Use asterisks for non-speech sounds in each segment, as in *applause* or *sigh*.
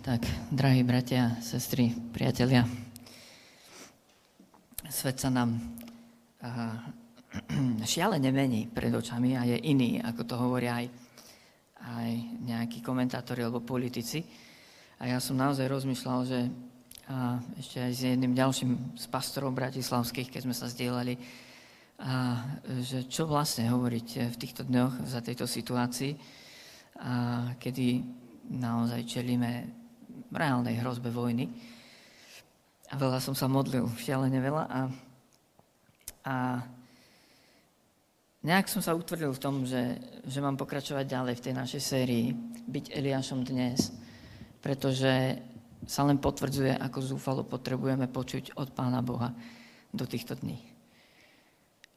Tak, drahí bratia, sestry, priatelia, svet sa nám uh, *clears throat* šialene mení pred očami a je iný, ako to hovoria aj, aj nejakí komentátori alebo politici. A ja som naozaj rozmýšľal, že uh, ešte aj s jedným ďalším z pastorov bratislavských, keď sme sa zdieľali, a, že čo vlastne hovoriť v týchto dňoch za tejto situácii, a, kedy naozaj čelíme reálnej hrozbe vojny. A veľa som sa modlil, šialene veľa. A, a nejak som sa utvrdil v tom, že, že mám pokračovať ďalej v tej našej sérii, byť Eliášom dnes, pretože sa len potvrdzuje, ako zúfalo potrebujeme počuť od Pána Boha do týchto dní.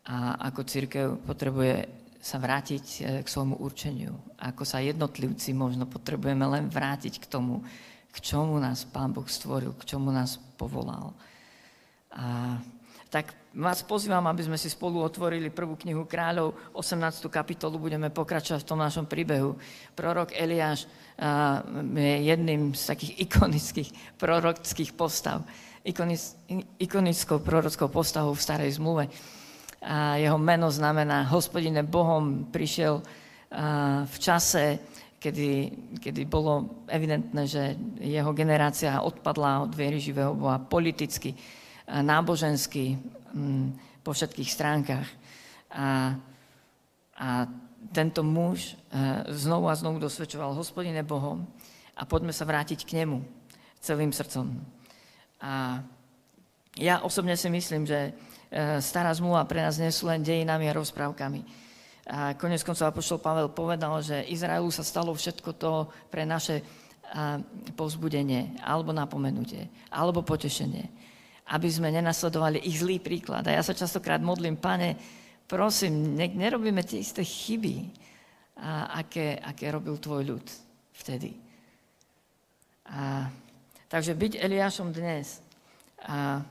A ako církev potrebuje sa vrátiť eh, k svojmu určeniu. Ako sa jednotlivci možno potrebujeme len vrátiť k tomu, k čomu nás Pán Boh stvoril, k čomu nás povolal. A tak vás pozývam, aby sme si spolu otvorili prvú knihu kráľov, 18. kapitolu, budeme pokračovať v tom našom príbehu. Prorok Eliáš je jedným z takých *laughs* ikonických prorockých postav, ikonickou prorockou postavou v starej zmluve. A jeho meno znamená hospodine Bohom prišiel v čase, kedy, kedy bolo evidentné, že jeho generácia odpadla od viery živého Boha politicky, nábožensky, mm, po všetkých stránkach. A, a tento muž e, znovu a znovu dosvedčoval hospodine Bohom a poďme sa vrátiť k nemu celým srdcom. A ja osobne si myslím, že e, stará zmluva pre nás nie sú len dejinami a rozprávkami a konec koncov Apoštol Pavel povedal, že Izraelu sa stalo všetko to pre naše povzbudenie, alebo napomenutie, alebo potešenie. Aby sme nenasledovali ich zlý príklad. A ja sa častokrát modlím, pane, prosím, ne, nerobíme tie isté chyby, a aké, aké robil tvoj ľud vtedy. A, takže byť Eliášom dnes a,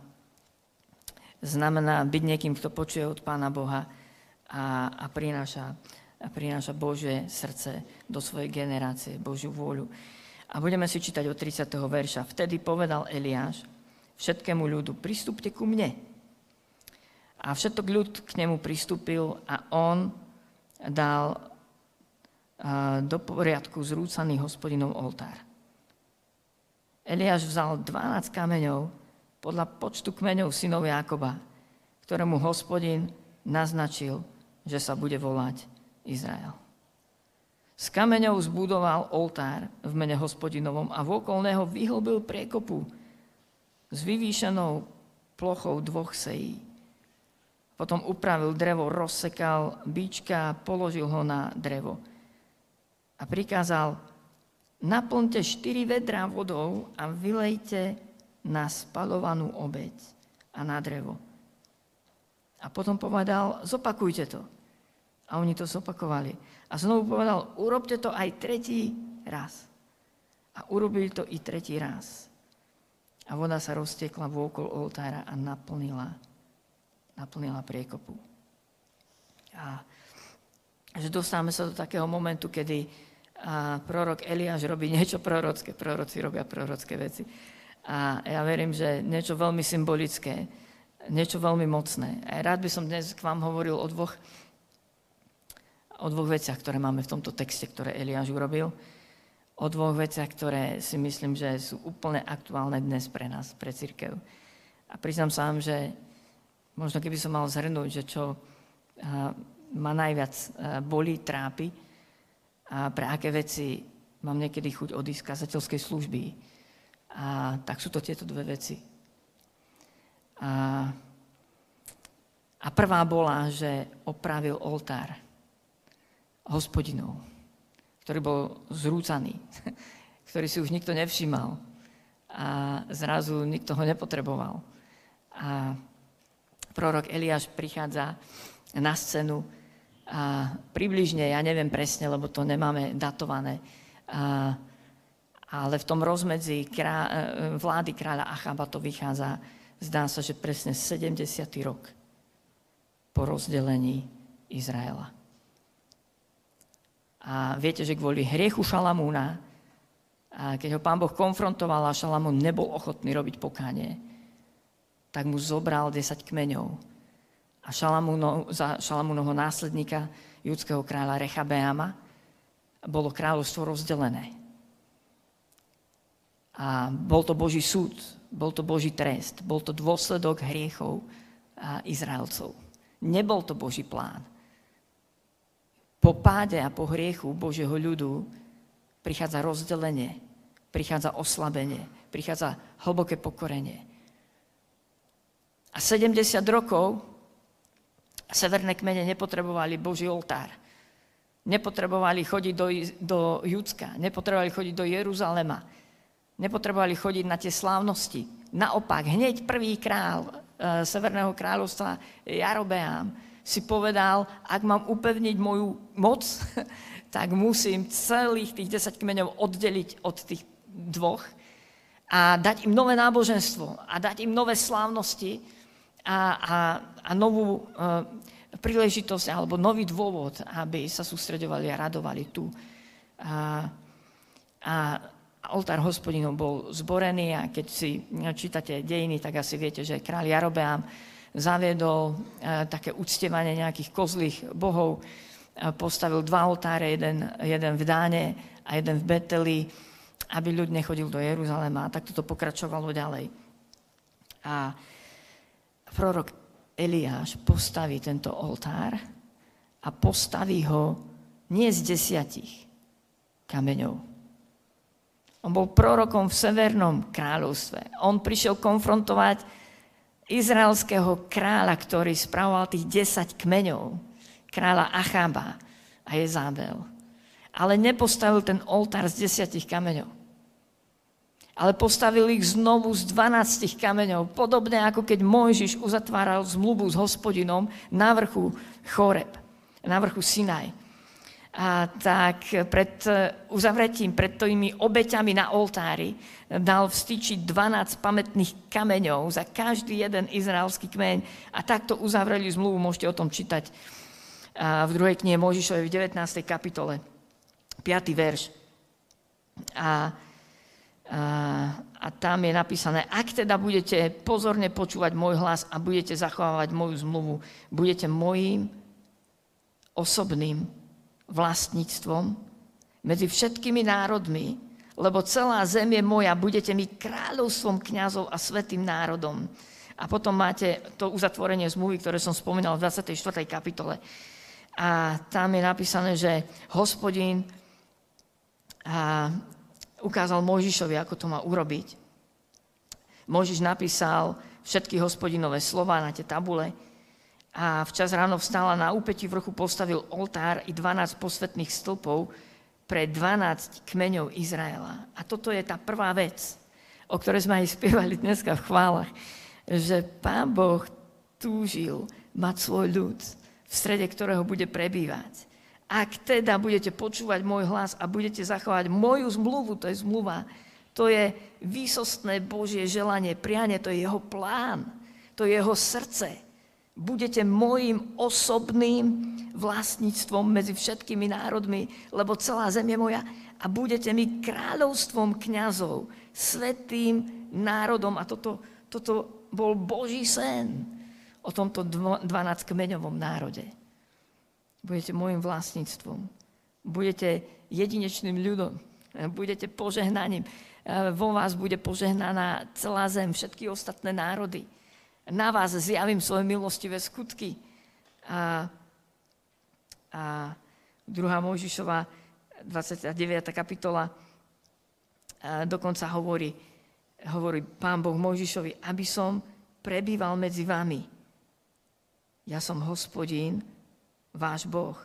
znamená byť niekým, kto počuje od Pána Boha, a, a, prináša, a prináša Božie srdce do svojej generácie, Božiu vôľu. A budeme si čítať od 30. verša. Vtedy povedal Eliáš všetkému ľudu, pristúpte ku mne. A všetok ľud k nemu pristúpil a on dal do poriadku zrúcaný hospodinov oltár. Eliáš vzal 12 kameňov podľa počtu kmeňov synov Jákoba, ktorému hospodin naznačil, že sa bude volať Izrael. Z kameňov zbudoval oltár v mene hospodinovom a vôkol neho vyhlbil priekopu s vyvýšenou plochou dvoch sejí. Potom upravil drevo, rozsekal bíčka, položil ho na drevo a prikázal, naplňte štyri vedrá vodou a vylejte na spalovanú obeď a na drevo a potom povedal, zopakujte to. A oni to zopakovali. A znovu povedal, urobte to aj tretí raz. A urobili to i tretí raz. A voda sa roztekla vôkol oltára a naplnila, naplnila priekopu. A že dostávame sa do takého momentu, kedy a prorok Eliáš robí niečo prorocké, proroci robia prorocké veci. A ja verím, že niečo veľmi symbolické, niečo veľmi mocné. A rád by som dnes k vám hovoril o dvoch, o dvoch veciach, ktoré máme v tomto texte, ktoré Eliáš urobil. O dvoch veciach, ktoré si myslím, že sú úplne aktuálne dnes pre nás, pre církev. A priznám sa vám, že možno keby som mal zhrnúť, že čo ma najviac bolí, trápi a pre aké veci mám niekedy chuť odísť kazateľskej služby. A tak sú to tieto dve veci. A, a prvá bola, že opravil oltár hospodinov, ktorý bol zrúcaný, *laughs* ktorý si už nikto nevšímal a zrazu nikto ho nepotreboval. A prorok Eliáš prichádza na scénu a približne, ja neviem presne, lebo to nemáme datované, a, ale v tom rozmedzi krá, vlády kráľa Achaba to vychádza zdá sa, že presne 70. rok po rozdelení Izraela. A viete, že kvôli hriechu Šalamúna A keď ho pán Boh konfrontoval a Šalamún nebol ochotný robiť pokánie, tak mu zobral 10 kmeňov. A Šalamúnov, za Šalamúnovho následníka, judského kráľa Rechabeama, bolo kráľovstvo rozdelené. A bol to Boží súd, bol to Boží trest, bol to dôsledok hriechov Izraelcov. Nebol to Boží plán. Po páde a po hriechu Božieho ľudu prichádza rozdelenie, prichádza oslabenie, prichádza hlboké pokorenie. A 70 rokov severné kmene nepotrebovali Boží oltár. Nepotrebovali chodiť do, do Judska, nepotrebovali chodiť do Jeruzalema, nepotrebovali chodiť na tie slávnosti. Naopak, hneď prvý král e, Severného kráľovstva, Jarobeám, si povedal, ak mám upevniť moju moc, *laughs* tak musím celých tých 10 kmeňov oddeliť od tých dvoch a dať im nové náboženstvo a dať im nové slávnosti a, a, a novú uh, príležitosť alebo nový dôvod, aby sa sústredovali a radovali tu. A, a oltár hospodinov bol zborený a keď si čítate dejiny, tak asi viete, že kráľ Jarobeám zaviedol uh, také uctievanie nejakých kozlých bohov, uh, postavil dva oltáre, jeden, jeden v Dáne a jeden v Beteli, aby ľud nechodil do Jeruzalema a takto to pokračovalo ďalej. A prorok Eliáš postaví tento oltár a postaví ho nie z desiatich kameňov. On bol prorokom v Severnom kráľovstve. On prišiel konfrontovať izraelského kráľa, ktorý spravoval tých 10 kmeňov, kráľa Achaba a Jezábel. Ale nepostavil ten oltár z desiatich kameňov ale postavil ich znovu z 12 kameňov, podobne ako keď Mojžiš uzatváral zmluvu s hospodinom na vrchu Choreb, na vrchu Sinaj. A tak pred uzavretím, pred tými obeťami na oltári dal vstýčiť 12 pamätných kameňov za každý jeden izraelský kmeň a takto uzavreli zmluvu, môžete o tom čítať v druhej knihe Mojžišovej v 19. kapitole, 5. verš. A a tam je napísané, ak teda budete pozorne počúvať môj hlas a budete zachovávať moju zmluvu, budete mojím osobným vlastníctvom medzi všetkými národmi, lebo celá zem je moja, budete mi kráľovstvom kňazov a svetým národom. A potom máte to uzatvorenie zmluvy, ktoré som spomínal v 24. kapitole. A tam je napísané, že hospodin a ukázal Mojžišovi, ako to má urobiť. Mojžiš napísal všetky hospodinové slova na tie tabule a včas ráno vstala na úpeti vrchu postavil oltár i 12 posvetných stĺpov pre 12 kmeňov Izraela. A toto je tá prvá vec, o ktorej sme aj spievali dneska v chválach, že Pán Boh túžil mať svoj ľud, v strede ktorého bude prebývať. Ak teda budete počúvať môj hlas a budete zachovať moju zmluvu, to je zmluva, to je výsostné Božie želanie, prianie, to je jeho plán, to je jeho srdce. Budete môjim osobným vlastníctvom medzi všetkými národmi, lebo celá zem je moja a budete mi kráľovstvom kňazov, svetým národom. A toto, toto bol Boží sen o tomto 12-kmeňovom národe. Budete môjim vlastníctvom. Budete jedinečným ľudom. Budete požehnaním. Vo vás bude požehnaná celá zem, všetky ostatné národy. Na vás zjavím svoje milostivé skutky. A, a 2. Mojžišova 29. kapitola dokonca hovorí, hovorí pán Boh Mojžišovi, aby som prebýval medzi vami. Ja som hospodín, váš Boh.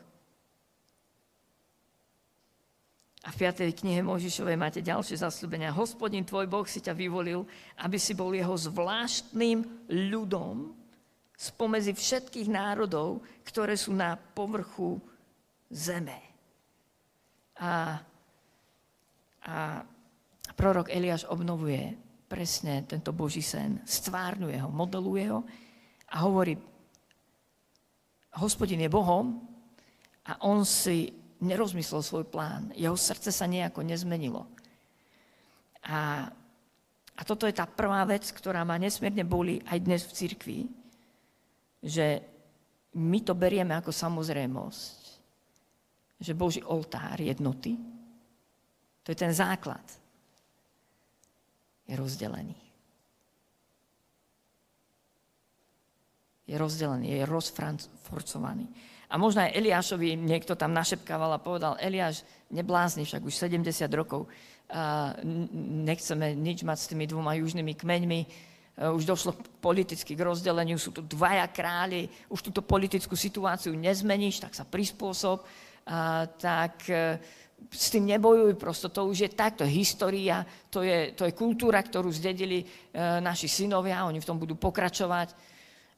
A v 5. knihe Možišovej máte ďalšie zasľúbenia. Hospodin tvoj Boh si ťa vyvolil, aby si bol jeho zvláštnym ľudom spomezi všetkých národov, ktoré sú na povrchu zeme. A, a prorok Eliáš obnovuje presne tento Boží sen, stvárňuje ho, modeluje ho a hovorí, hospodin je Bohom a on si nerozmyslel svoj plán. Jeho srdce sa nejako nezmenilo. A, a toto je tá prvá vec, ktorá ma nesmierne boli aj dnes v cirkvi, že my to berieme ako samozrejmosť, že Boží oltár jednoty, to je ten základ, je rozdelený. Je rozdelený, je rozfrancovaný. A možno aj Eliášovi niekto tam našepkával a povedal, Eliáš, neblázni, však už 70 rokov, nechceme nič mať s tými dvoma južnými kmeňmi, už došlo politicky k rozdeleniu, sú tu dvaja králi, už túto politickú situáciu nezmeníš, tak sa prispôsob, tak e, s tým nebojuj, prosto to už je tak, to je história, to je, to je kultúra, ktorú zdedili e, naši synovia, oni v tom budú pokračovať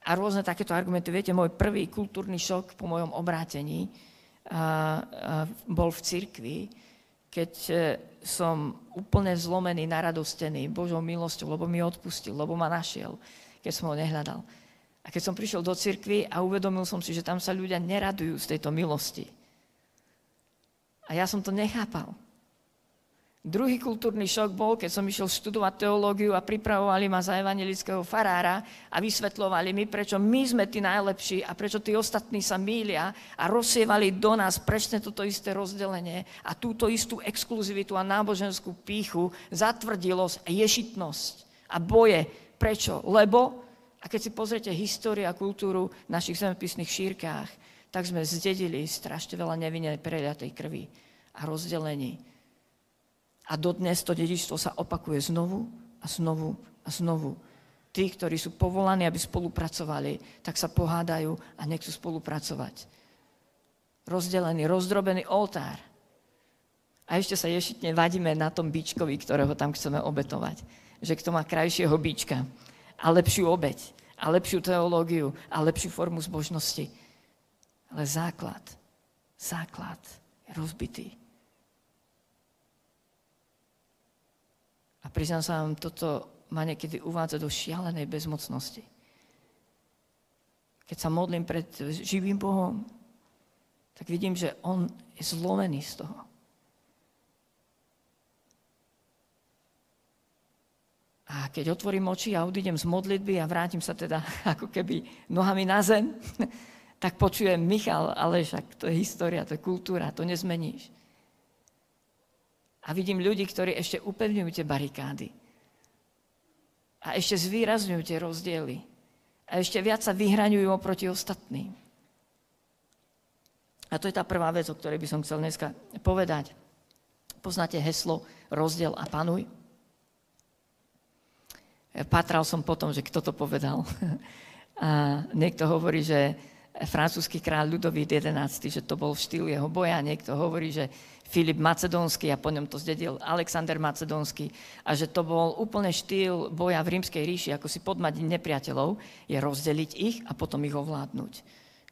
a rôzne takéto argumenty. Viete, môj prvý kultúrny šok po mojom obrátení a, a bol v cirkvi, keď e, som úplne zlomený, naradostený Božou milosťou, lebo mi odpustil, lebo ma našiel, keď som ho nehľadal. A keď som prišiel do cirkvi a uvedomil som si, že tam sa ľudia neradujú z tejto milosti. A ja som to nechápal. Druhý kultúrny šok bol, keď som išiel študovať teológiu a pripravovali ma za evangelického farára a vysvetľovali mi, prečo my sme tí najlepší a prečo tí ostatní sa mília a rozsievali do nás presne toto isté rozdelenie a túto istú exkluzivitu a náboženskú píchu, zatvrdilosť a ješitnosť a boje. Prečo? Lebo, a keď si pozriete históriu a kultúru v našich zemepisných šírkách, tak sme zdedili strašne veľa nevinne preliatej krvi a rozdelení a dodnes to dedičstvo sa opakuje znovu a znovu a znovu. Tí, ktorí sú povolaní, aby spolupracovali, tak sa pohádajú a nechcú spolupracovať. Rozdelený, rozdrobený oltár. A ešte sa ješitne vadíme na tom bíčkovi, ktorého tam chceme obetovať. Že kto má krajšieho bíčka a lepšiu obeť a lepšiu teológiu a lepšiu formu zbožnosti. Ale základ, základ je rozbitý. A priznám sa vám, toto ma niekedy uvádza do šialenej bezmocnosti. Keď sa modlím pred živým Bohom, tak vidím, že On je zlomený z toho. A keď otvorím oči a odídem z modlitby a vrátim sa teda *laughs* ako keby nohami na zem, *laughs* tak počujem Michal, ale však to je história, to je kultúra, to nezmeníš. A vidím ľudí, ktorí ešte upevňujú tie barikády. A ešte zvýrazňujú tie rozdiely. A ešte viac sa vyhraňujú oproti ostatným. A to je tá prvá vec, o ktorej by som chcel dneska povedať. Poznáte heslo rozdiel a panuj? Patral som potom, že kto to povedal. *laughs* A niekto hovorí, že francúzsky kráľ Ludovít XI, že to bol v štýlu jeho boja. Niekto hovorí, že Filip Macedónsky a po ňom to zdedil Alexander Macedónsky a že to bol úplne štýl boja v rímskej ríši, ako si podmať nepriateľov, je rozdeliť ich a potom ich ovládnuť,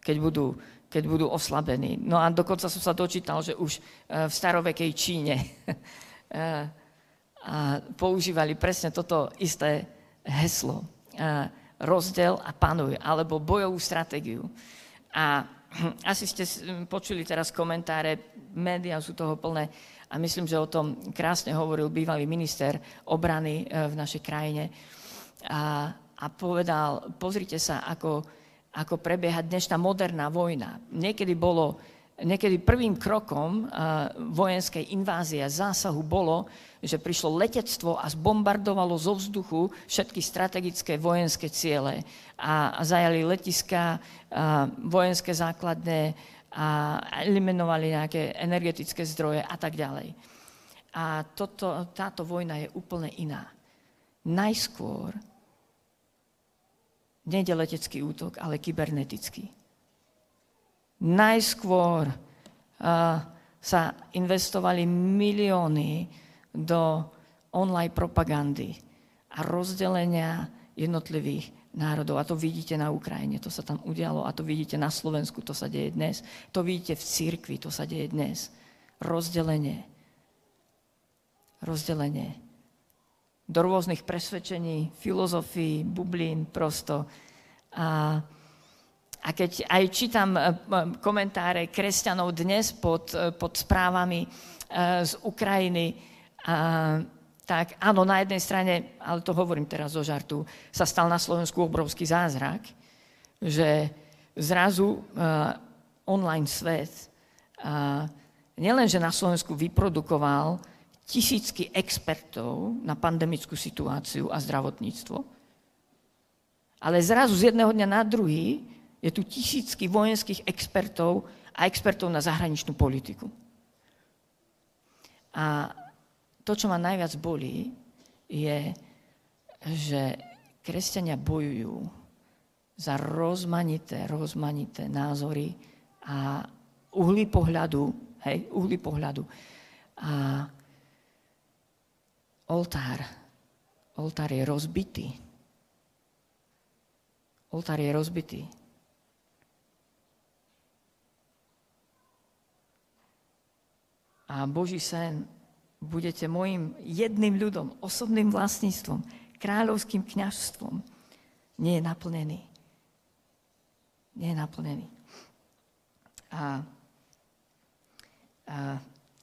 keď budú, keď budú oslabení. No a dokonca som sa dočítal, že už e, v starovekej Číne *laughs* e, a používali presne toto isté heslo. E, rozdiel a panuj, alebo bojovú stratégiu. A *clears throat* asi ste počuli teraz komentáre, médiá sú toho plné a myslím, že o tom krásne hovoril bývalý minister obrany e, v našej krajine a, a povedal, pozrite sa, ako, ako prebieha dnešná moderná vojna. Niekedy bolo, niekedy prvým krokom uh, vojenskej invázie a zásahu bolo, že prišlo letectvo a zbombardovalo zo vzduchu všetky strategické vojenské ciele a, zajali letiska, a vojenské základne a eliminovali nejaké energetické zdroje a tak ďalej. A toto, táto vojna je úplne iná. Najskôr nejde letecký útok, ale kybernetický. Najskôr sa investovali milióny do online propagandy a rozdelenia jednotlivých národov. A to vidíte na Ukrajine, to sa tam udialo. A to vidíte na Slovensku, to sa deje dnes. To vidíte v cirkvi, to sa deje dnes. Rozdelenie. Rozdelenie. Do rôznych presvedčení, filozofií, bublín prosto. A, a keď aj čítam e, komentáre kresťanov dnes pod, e, pod správami e, z Ukrajiny, a tak áno, na jednej strane, ale to hovorím teraz zo žartu, sa stal na Slovensku obrovský zázrak, že zrazu uh, online svet uh, nielenže na Slovensku vyprodukoval tisícky expertov na pandemickú situáciu a zdravotníctvo, ale zrazu z jedného dňa na druhý je tu tisícky vojenských expertov a expertov na zahraničnú politiku. A to, čo ma najviac bolí, je, že kresťania bojujú za rozmanité, rozmanité názory a uhly pohľadu, hej, uhly pohľadu. A oltár, oltár je rozbitý. Oltár je rozbitý. A Boží sen budete môjim jedným ľudom, osobným vlastníctvom, kráľovským kňažstvom, nie je naplnený. Nie je naplnený. A, a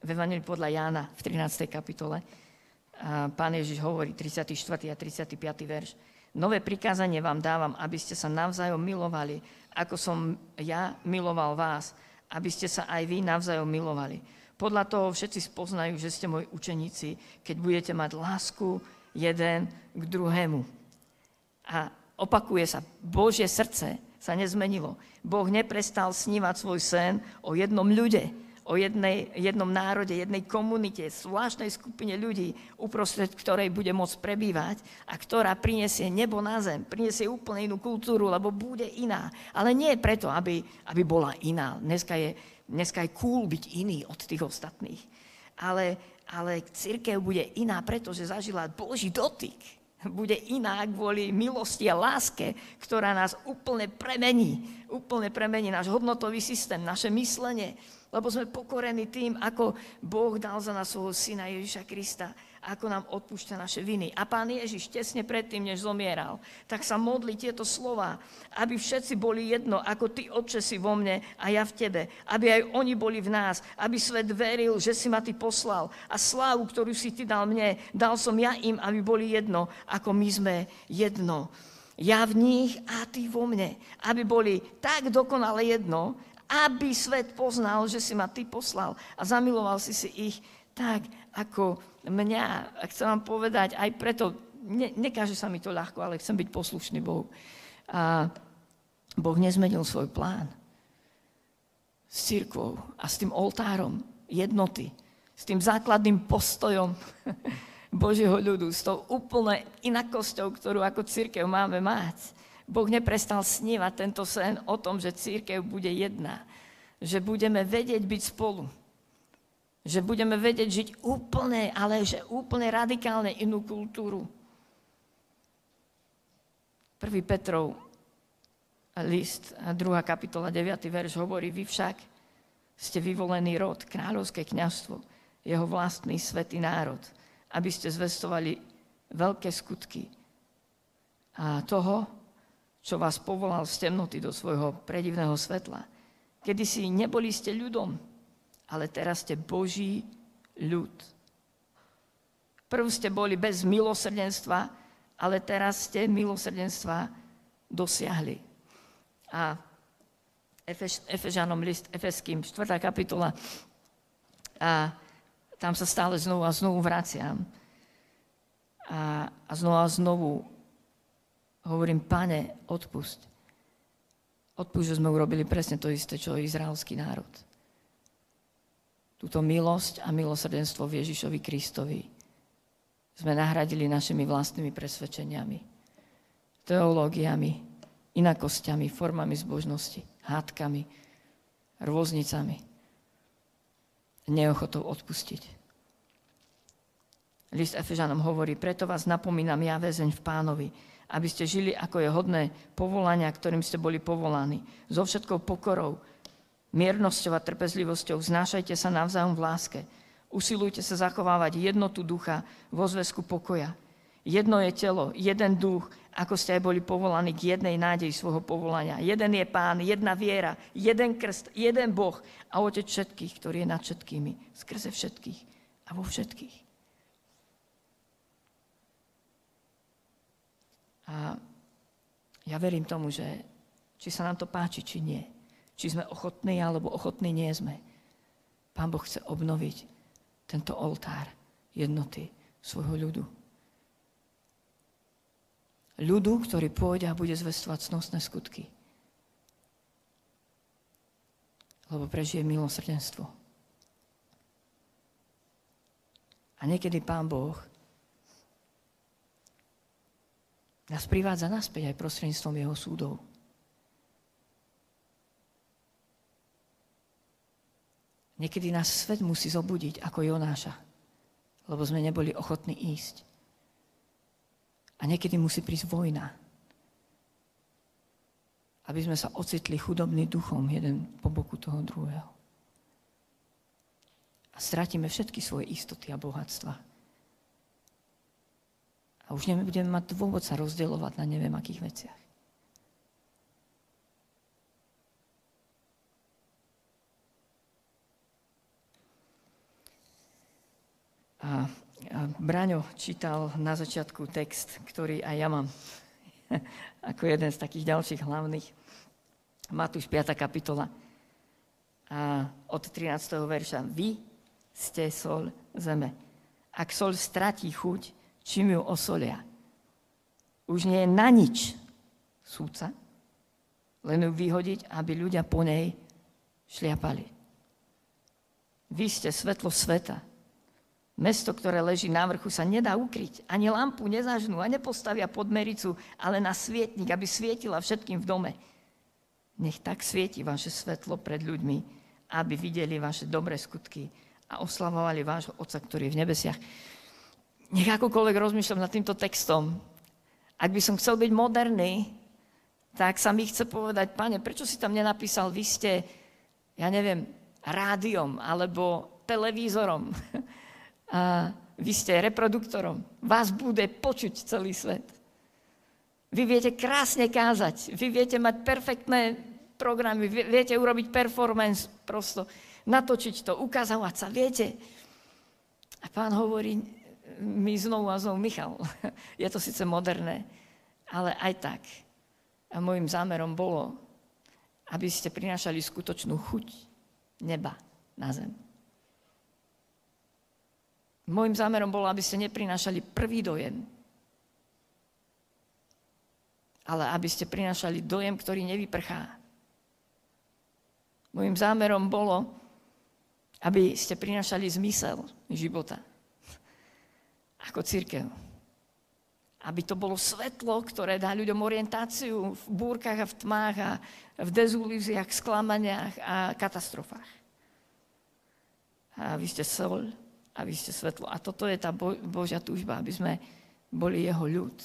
v Evangeliu podľa Jána v 13. kapitole a pán Ježiš hovorí 34. a 35. verš. Nové prikázanie vám dávam, aby ste sa navzájom milovali, ako som ja miloval vás, aby ste sa aj vy navzájom milovali. Podľa toho všetci spoznajú, že ste moji učeníci, keď budete mať lásku jeden k druhému. A opakuje sa, Božie srdce sa nezmenilo. Boh neprestal snívať svoj sen o jednom ľude, o jednej, jednom národe, jednej komunite, zvláštnej skupine ľudí, uprostred ktorej bude môcť prebývať a ktorá prinesie nebo na zem, prinesie úplne inú kultúru, lebo bude iná. Ale nie preto, aby, aby bola iná. Dneska je, dneska je cool byť iný od tých ostatných. Ale, ale církev bude iná, pretože zažila Boží dotyk. Bude iná kvôli milosti a láske, ktorá nás úplne premení. Úplne premení náš hodnotový systém, naše myslenie, lebo sme pokorení tým, ako Boh dal za nás svojho syna Ježiša Krista, ako nám odpúšťa naše viny. A pán Ježiš tesne predtým, než zomieral, tak sa modli tieto slova, aby všetci boli jedno, ako ty, Otče, si vo mne a ja v tebe. Aby aj oni boli v nás, aby svet veril, že si ma ty poslal. A slávu, ktorú si ty dal mne, dal som ja im, aby boli jedno, ako my sme jedno. Ja v nich a ty vo mne. Aby boli tak dokonale jedno, aby svet poznal, že si ma ty poslal a zamiloval si si ich tak, ako mňa. A chcem vám povedať, aj preto, ne, nekáže sa mi to ľahko, ale chcem byť poslušný Bohu. A Boh nezmenil svoj plán s církvou a s tým oltárom jednoty, s tým základným postojom *laughs* Božieho ľudu, s tou úplne inakosťou, ktorú ako církev máme mať Boh neprestal snívať tento sen o tom, že církev bude jedna. Že budeme vedieť byť spolu. Že budeme vedieť žiť úplne, ale že úplne radikálne inú kultúru. 1. Petrov list, 2. kapitola, 9. verš hovorí, vy však ste vyvolený rod, kráľovské kniazstvo, jeho vlastný svetý národ, aby ste zvestovali veľké skutky a toho, čo vás povolal z temnoty do svojho predivného svetla. Kedy si neboli ste ľudom, ale teraz ste Boží ľud. Prv ste boli bez milosrdenstva, ale teraz ste milosrdenstva dosiahli. A Efeš, Efežanom list Efeským, 4. kapitola, a tam sa stále znovu a znovu vraciam. A, a znovu a znovu hovorím, pane, odpust. Odpust, že sme urobili presne to isté, čo izraelský národ. Túto milosť a milosrdenstvo v Ježišovi Kristovi sme nahradili našimi vlastnými presvedčeniami, teológiami, inakosťami, formami zbožnosti, hádkami, rôznicami, neochotou odpustiť. List Efežanom hovorí, preto vás napomínam ja, väzeň v pánovi, aby ste žili, ako je hodné povolania, ktorým ste boli povolaní. So všetkou pokorou, miernosťou a trpezlivosťou znášajte sa navzájom v láske. Usilujte sa zachovávať jednotu ducha vo zväzku pokoja. Jedno je telo, jeden duch, ako ste aj boli povolaní k jednej nádeji svojho povolania. Jeden je pán, jedna viera, jeden krst, jeden Boh a otec všetkých, ktorý je nad všetkými, skrze všetkých a vo všetkých. A ja verím tomu, že či sa nám to páči, či nie, či sme ochotní, alebo ochotní nie sme, Pán Boh chce obnoviť tento oltár jednoty svojho ľudu. Ľudu, ktorý pôjde a bude zvestovať snosné skutky. Lebo prežije milosrdenstvo. A niekedy Pán Boh nás privádza naspäť aj prostredníctvom jeho súdov. Niekedy nás svet musí zobudiť ako Jonáša, lebo sme neboli ochotní ísť. A niekedy musí prísť vojna, aby sme sa ocitli chudobný duchom jeden po boku toho druhého. A stratíme všetky svoje istoty a bohatstva. A už nebudeme mať dôvod sa rozdielovať na neviem akých veciach. A, a Braňo čítal na začiatku text, ktorý aj ja mám *laughs* ako jeden z takých ďalších hlavných. Matúš 5. kapitola. A od 13. verša. Vy ste sol zeme. Ak sol stratí chuť, čím ju osolia? Už nie je na nič súca, len ju vyhodiť, aby ľudia po nej šliapali. Vy ste svetlo sveta. Mesto, ktoré leží na vrchu, sa nedá ukryť. Ani lampu nezažnú a nepostavia pod mericu, ale na svietnik, aby svietila všetkým v dome. Nech tak svieti vaše svetlo pred ľuďmi, aby videli vaše dobré skutky a oslavovali vášho Otca, ktorý je v nebesiach. Nech akokoľvek rozmýšľam nad týmto textom, ak by som chcel byť moderný, tak sa mi chce povedať, pane, prečo si tam nenapísal, vy ste, ja neviem, rádiom alebo televízorom. *laughs* a vy ste reproduktorom. Vás bude počuť celý svet. Vy viete krásne kázať, vy viete mať perfektné programy, viete urobiť performance prosto, natočiť to, ukazovať sa, viete. A pán hovorí mi znovu a znovu, Michal, *laughs* je to síce moderné, ale aj tak. A môjim zámerom bolo, aby ste prinášali skutočnú chuť neba na zem. Mojím zámerom bolo, aby ste neprinášali prvý dojem, ale aby ste prinášali dojem, ktorý nevyprchá. Mojím zámerom bolo, aby ste prinášali zmysel života ako církev. Aby to bolo svetlo, ktoré dá ľuďom orientáciu v búrkach a v tmách a v dezulíziách, sklamaniach a katastrofách. A vy ste sol, a vy ste svetlo. A toto je tá Božia túžba, aby sme boli jeho ľud.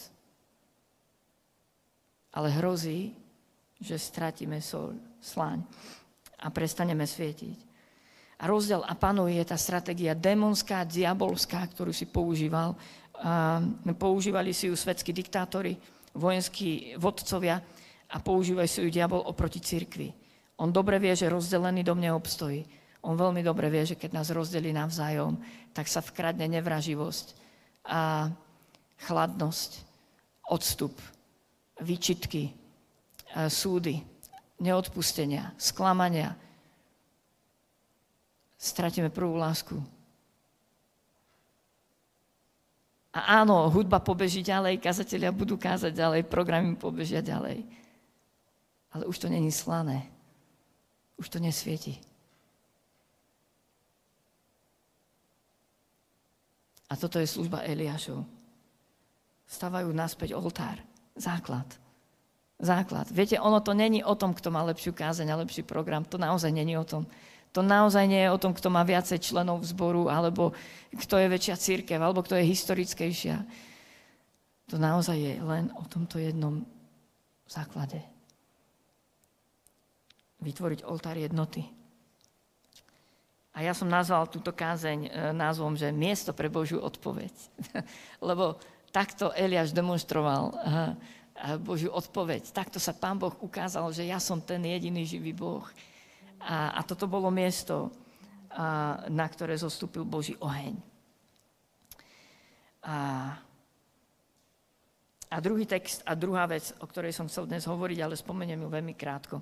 Ale hrozí, že stratíme sol, sláň a prestaneme svietiť. A rozdiel a panuje je tá stratégia démonská, diabolská, ktorú si používal. A používali si ju svetskí diktátori, vojenskí vodcovia a používajú si ju diabol oproti cirkvi. On dobre vie, že rozdelený dom neobstojí on veľmi dobre vie, že keď nás rozdelí navzájom, tak sa vkradne nevraživosť a chladnosť, odstup, výčitky, súdy, neodpustenia, sklamania. Stratíme prvú lásku. A áno, hudba pobeží ďalej, kazatelia budú kázať ďalej, programy pobežia ďalej. Ale už to není slané. Už to nesvieti. A toto je služba Eliášov. Stavajú naspäť oltár. Základ. Základ. Viete, ono to není o tom, kto má lepšiu kázeň a lepší program. To naozaj není o tom. To naozaj nie je o tom, kto má viacej členov v zboru, alebo kto je väčšia církev, alebo kto je historickejšia. To naozaj je len o tomto jednom základe. Vytvoriť oltár jednoty. A ja som nazval túto kázeň e, názvom, že miesto pre Božiu odpoveď. *laughs* Lebo takto Eliáš demonstroval Božiu odpoveď. Takto sa Pán Boh ukázal, že ja som ten jediný živý Boh. A, a toto bolo miesto, a, na ktoré zostúpil Boží oheň. A A druhý text a druhá vec, o ktorej som chcel dnes hovoriť, ale spomeniem ju veľmi krátko.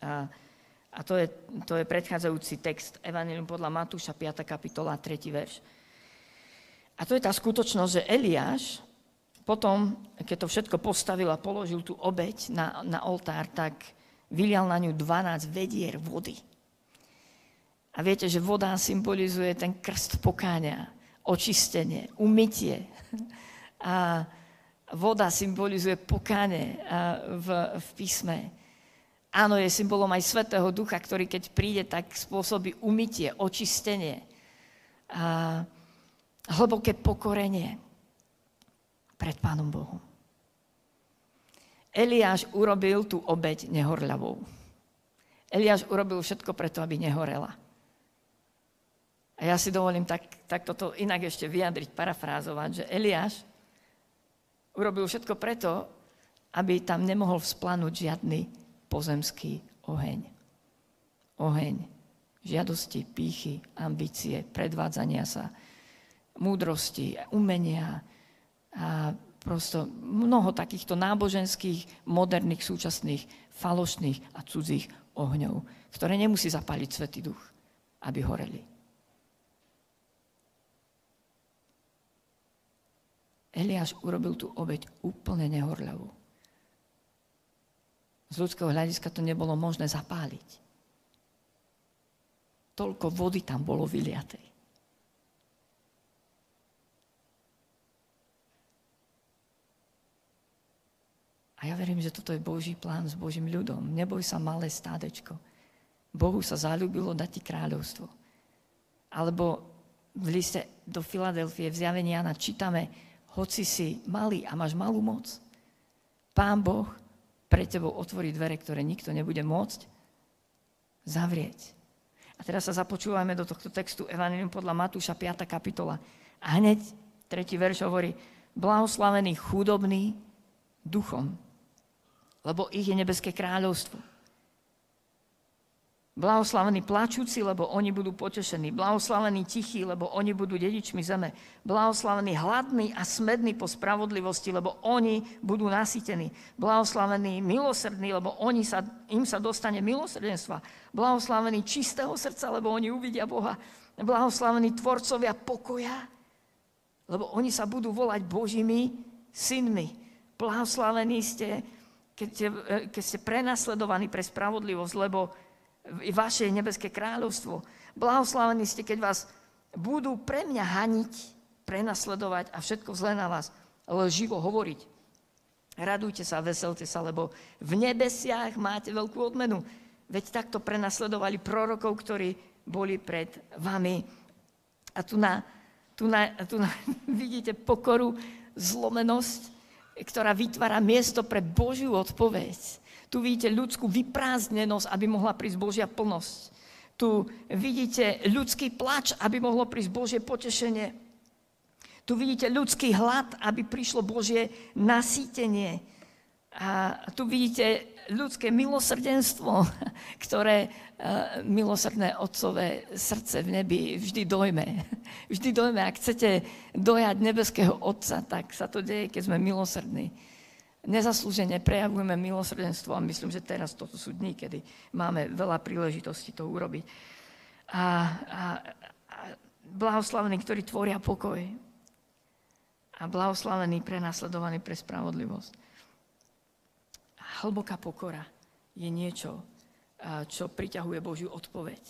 A, a to, je, to je predchádzajúci text Evangelium podľa Matúša, 5. kapitola, 3. verš. A to je tá skutočnosť, že Eliáš potom, keď to všetko postavil a položil tú obeď na, na oltár, tak vylial na ňu 12 vedier vody. A viete, že voda symbolizuje ten krst pokáňa, očistenie, umytie. A voda symbolizuje pokáne v, v písme. Áno, je symbolom aj Svetého Ducha, ktorý keď príde, tak spôsobí umytie, očistenie. A hlboké pokorenie pred Pánom Bohom. Eliáš urobil tú obeď nehorľavou. Eliáš urobil všetko preto, aby nehorela. A ja si dovolím tak, tak toto inak ešte vyjadriť, parafrázovať, že Eliáš urobil všetko preto, aby tam nemohol vzplanúť žiadny pozemský oheň. Oheň žiadosti, pýchy, ambície, predvádzania sa, múdrosti, umenia a prosto mnoho takýchto náboženských, moderných, súčasných, falošných a cudzích ohňov, ktoré nemusí zapáliť Svetý Duch, aby horeli. Eliáš urobil tú obeď úplne nehorľavú. Z ľudského hľadiska to nebolo možné zapáliť. Toľko vody tam bolo vyliatej. A ja verím, že toto je Boží plán s Božím ľudom. Neboj sa malé stádečko. Bohu sa zalúbilo dať ti kráľovstvo. Alebo v liste do Filadelfie v zjavení Jana čítame, hoci si malý a máš malú moc, Pán Boh pre tebou otvorí dvere, ktoré nikto nebude môcť zavrieť. A teraz sa započúvame do tohto textu Evangelium podľa Matúša 5. kapitola. A hneď tretí verš hovorí, blahoslavený chudobný duchom, lebo ich je nebeské kráľovstvo. Blahoslavení plačúci, lebo oni budú potešení. Blahoslavení tichí, lebo oni budú dedičmi zeme. Blahoslavení hladní a smední po spravodlivosti, lebo oni budú nasytení. Blahoslavení milosrdní, lebo oni sa, im sa dostane milosrdenstva. Blahoslavení čistého srdca, lebo oni uvidia Boha. Blahoslavení tvorcovia pokoja, lebo oni sa budú volať Božími synmi. Blahoslavení ste, keď ste, keď ste prenasledovaní pre spravodlivosť, lebo vaše nebeské kráľovstvo. Blahoslavení ste, keď vás budú pre mňa haniť, prenasledovať a všetko zle na vás lživo hovoriť. Radujte sa, veselte sa, lebo v nebesiach máte veľkú odmenu. Veď takto prenasledovali prorokov, ktorí boli pred vami. A tu na, tu na, tu na *laughs* vidíte pokoru, zlomenosť, ktorá vytvára miesto pre Božiu odpoveď. Tu vidíte ľudskú vyprázdnenosť, aby mohla prísť Božia plnosť. Tu vidíte ľudský plač, aby mohlo prísť Božie potešenie. Tu vidíte ľudský hlad, aby prišlo Božie nasýtenie. A tu vidíte ľudské milosrdenstvo, *laughs* ktoré uh, milosrdné otcové srdce v nebi vždy dojme. *laughs* Vždy dojme. Ak chcete dojať nebeského Otca, tak sa to deje, keď sme milosrdní nezaslúžene prejavujeme milosrdenstvo a myslím, že teraz toto sú dní, kedy máme veľa príležitostí to urobiť. A, a, a blahoslavení, ktorí tvoria pokoj. A blahoslavení prenasledovaní pre spravodlivosť. A hlboká pokora je niečo, čo priťahuje Božiu odpoveď.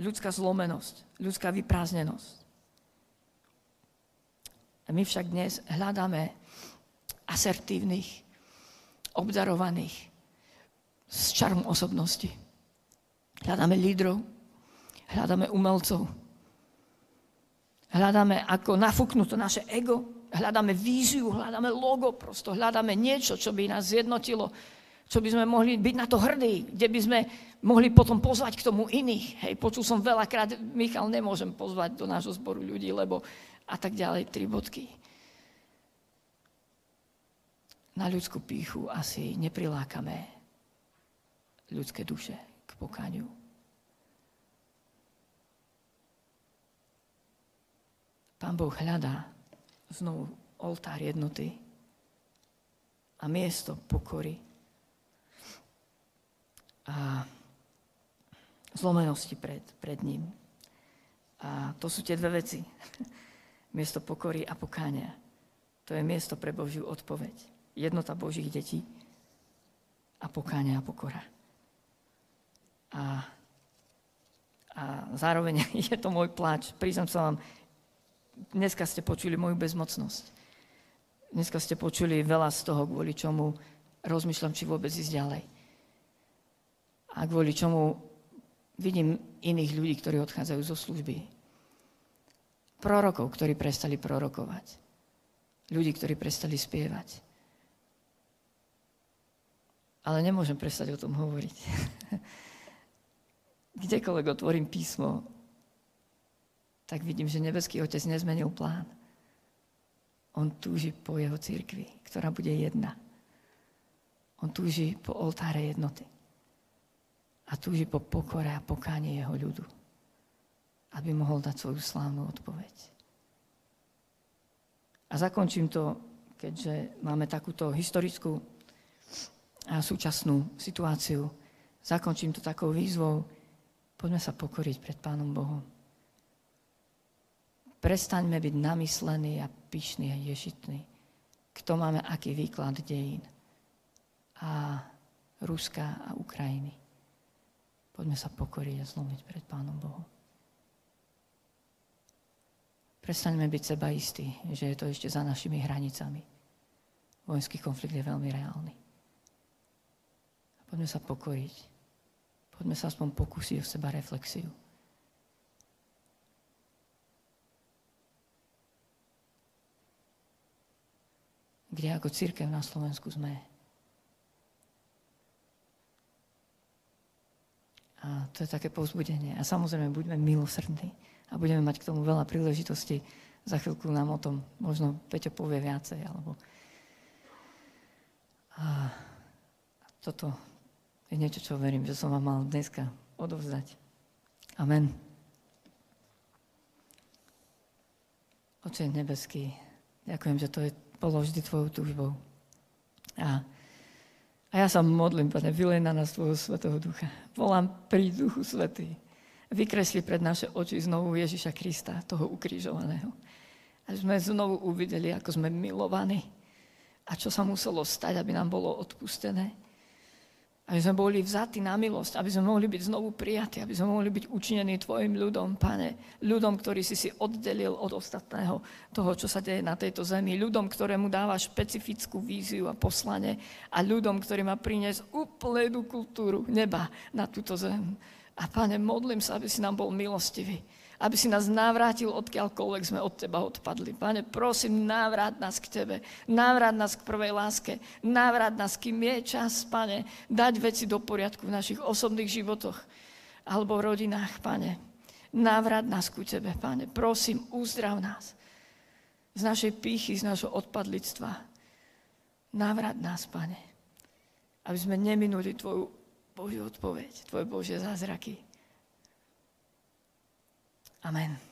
Ľudská zlomenosť, ľudská vyprázdnenosť. A my však dnes hľadáme asertívnych, obdarovaných, s čarom osobnosti. Hľadáme lídrov, hľadáme umelcov, hľadáme ako nafúknúť to naše ego, hľadáme víziu, hľadáme logo, prosto hľadáme niečo, čo by nás zjednotilo, čo by sme mohli byť na to hrdí, kde by sme mohli potom pozvať k tomu iných. Hej, počul som veľakrát, Michal, nemôžem pozvať do nášho zboru ľudí, lebo a tak ďalej, tri bodky na ľudskú píchu asi neprilákame ľudské duše k pokáňu. Pán Boh hľadá znovu oltár jednoty a miesto pokory a zlomenosti pred, pred ním. A to sú tie dve veci. *laughs* miesto pokory a pokáňa. To je miesto pre Božiu odpoveď. Jednota Božích detí a pokáňa a pokora. A, a zároveň *laughs* je to môj pláč. Priznam sa vám, dneska ste počuli moju bezmocnosť. Dneska ste počuli veľa z toho, kvôli čomu rozmýšľam, či vôbec ísť ďalej. A kvôli čomu vidím iných ľudí, ktorí odchádzajú zo služby. Prorokov, ktorí prestali prorokovať. Ľudí, ktorí prestali spievať. Ale nemôžem prestať o tom hovoriť. *laughs* Kdekoľvek otvorím písmo, tak vidím, že nebeský otec nezmenil plán. On túži po jeho církvi, ktorá bude jedna. On túži po oltáre jednoty. A túži po pokore a pokánie jeho ľudu. Aby mohol dať svoju slávnu odpoveď. A zakončím to, keďže máme takúto historickú súčasnú situáciu. Zakončím to takou výzvou. Poďme sa pokoriť pred Pánom Bohom. Prestaňme byť namyslení a pyšní a ješitní. Kto máme aký výklad dejín. A Ruska a Ukrajiny. Poďme sa pokoriť a zlomiť pred Pánom Bohom. Prestaňme byť seba istí, že je to ešte za našimi hranicami. Vojenský konflikt je veľmi reálny. Poďme sa pokoriť. Poďme sa aspoň pokúsiť o seba reflexiu. kde ako církev na Slovensku sme. A to je také povzbudenie. A samozrejme, buďme milosrdní a budeme mať k tomu veľa príležitostí. Za chvíľku nám o tom možno Peťo povie viacej, alebo... A toto je niečo, čo verím, že som vám mal dneska odovzdať. Amen. Oče nebeský, ďakujem, že to je bolo vždy tvojou túžbou. A, a ja sa modlím, Pane, vylej na nás tvojho Svetého Ducha. Volám pri Duchu Svetý. Vykresli pred naše oči znovu Ježiša Krista, toho ukrižovaného. Aby sme znovu uvideli, ako sme milovaní a čo sa muselo stať, aby nám bolo odpustené aby sme boli vzatí na milosť, aby sme mohli byť znovu prijatí, aby sme mohli byť učinení Tvojim ľudom, Pane. Ľudom, ktorý si si oddelil od ostatného toho, čo sa deje na tejto zemi. Ľudom, ktorému dáva špecifickú víziu a poslanie. A ľudom, ktorý má priniesť úplnú kultúru neba na túto zem. A Pane, modlím sa, aby si nám bol milostivý aby si nás navrátil, odkiaľkoľvek sme od Teba odpadli. Pane, prosím, návrat nás k Tebe, návrat nás k prvej láske, návrat nás, kým je čas, Pane, dať veci do poriadku v našich osobných životoch alebo v rodinách, Pane. Návrat nás ku Tebe, Pane. Prosím, uzdrav nás z našej pýchy, z našho odpadlictva. Návrat nás, Pane, aby sme neminuli Tvoju Božiu odpoveď, Tvoje Božie zázraky. Amen.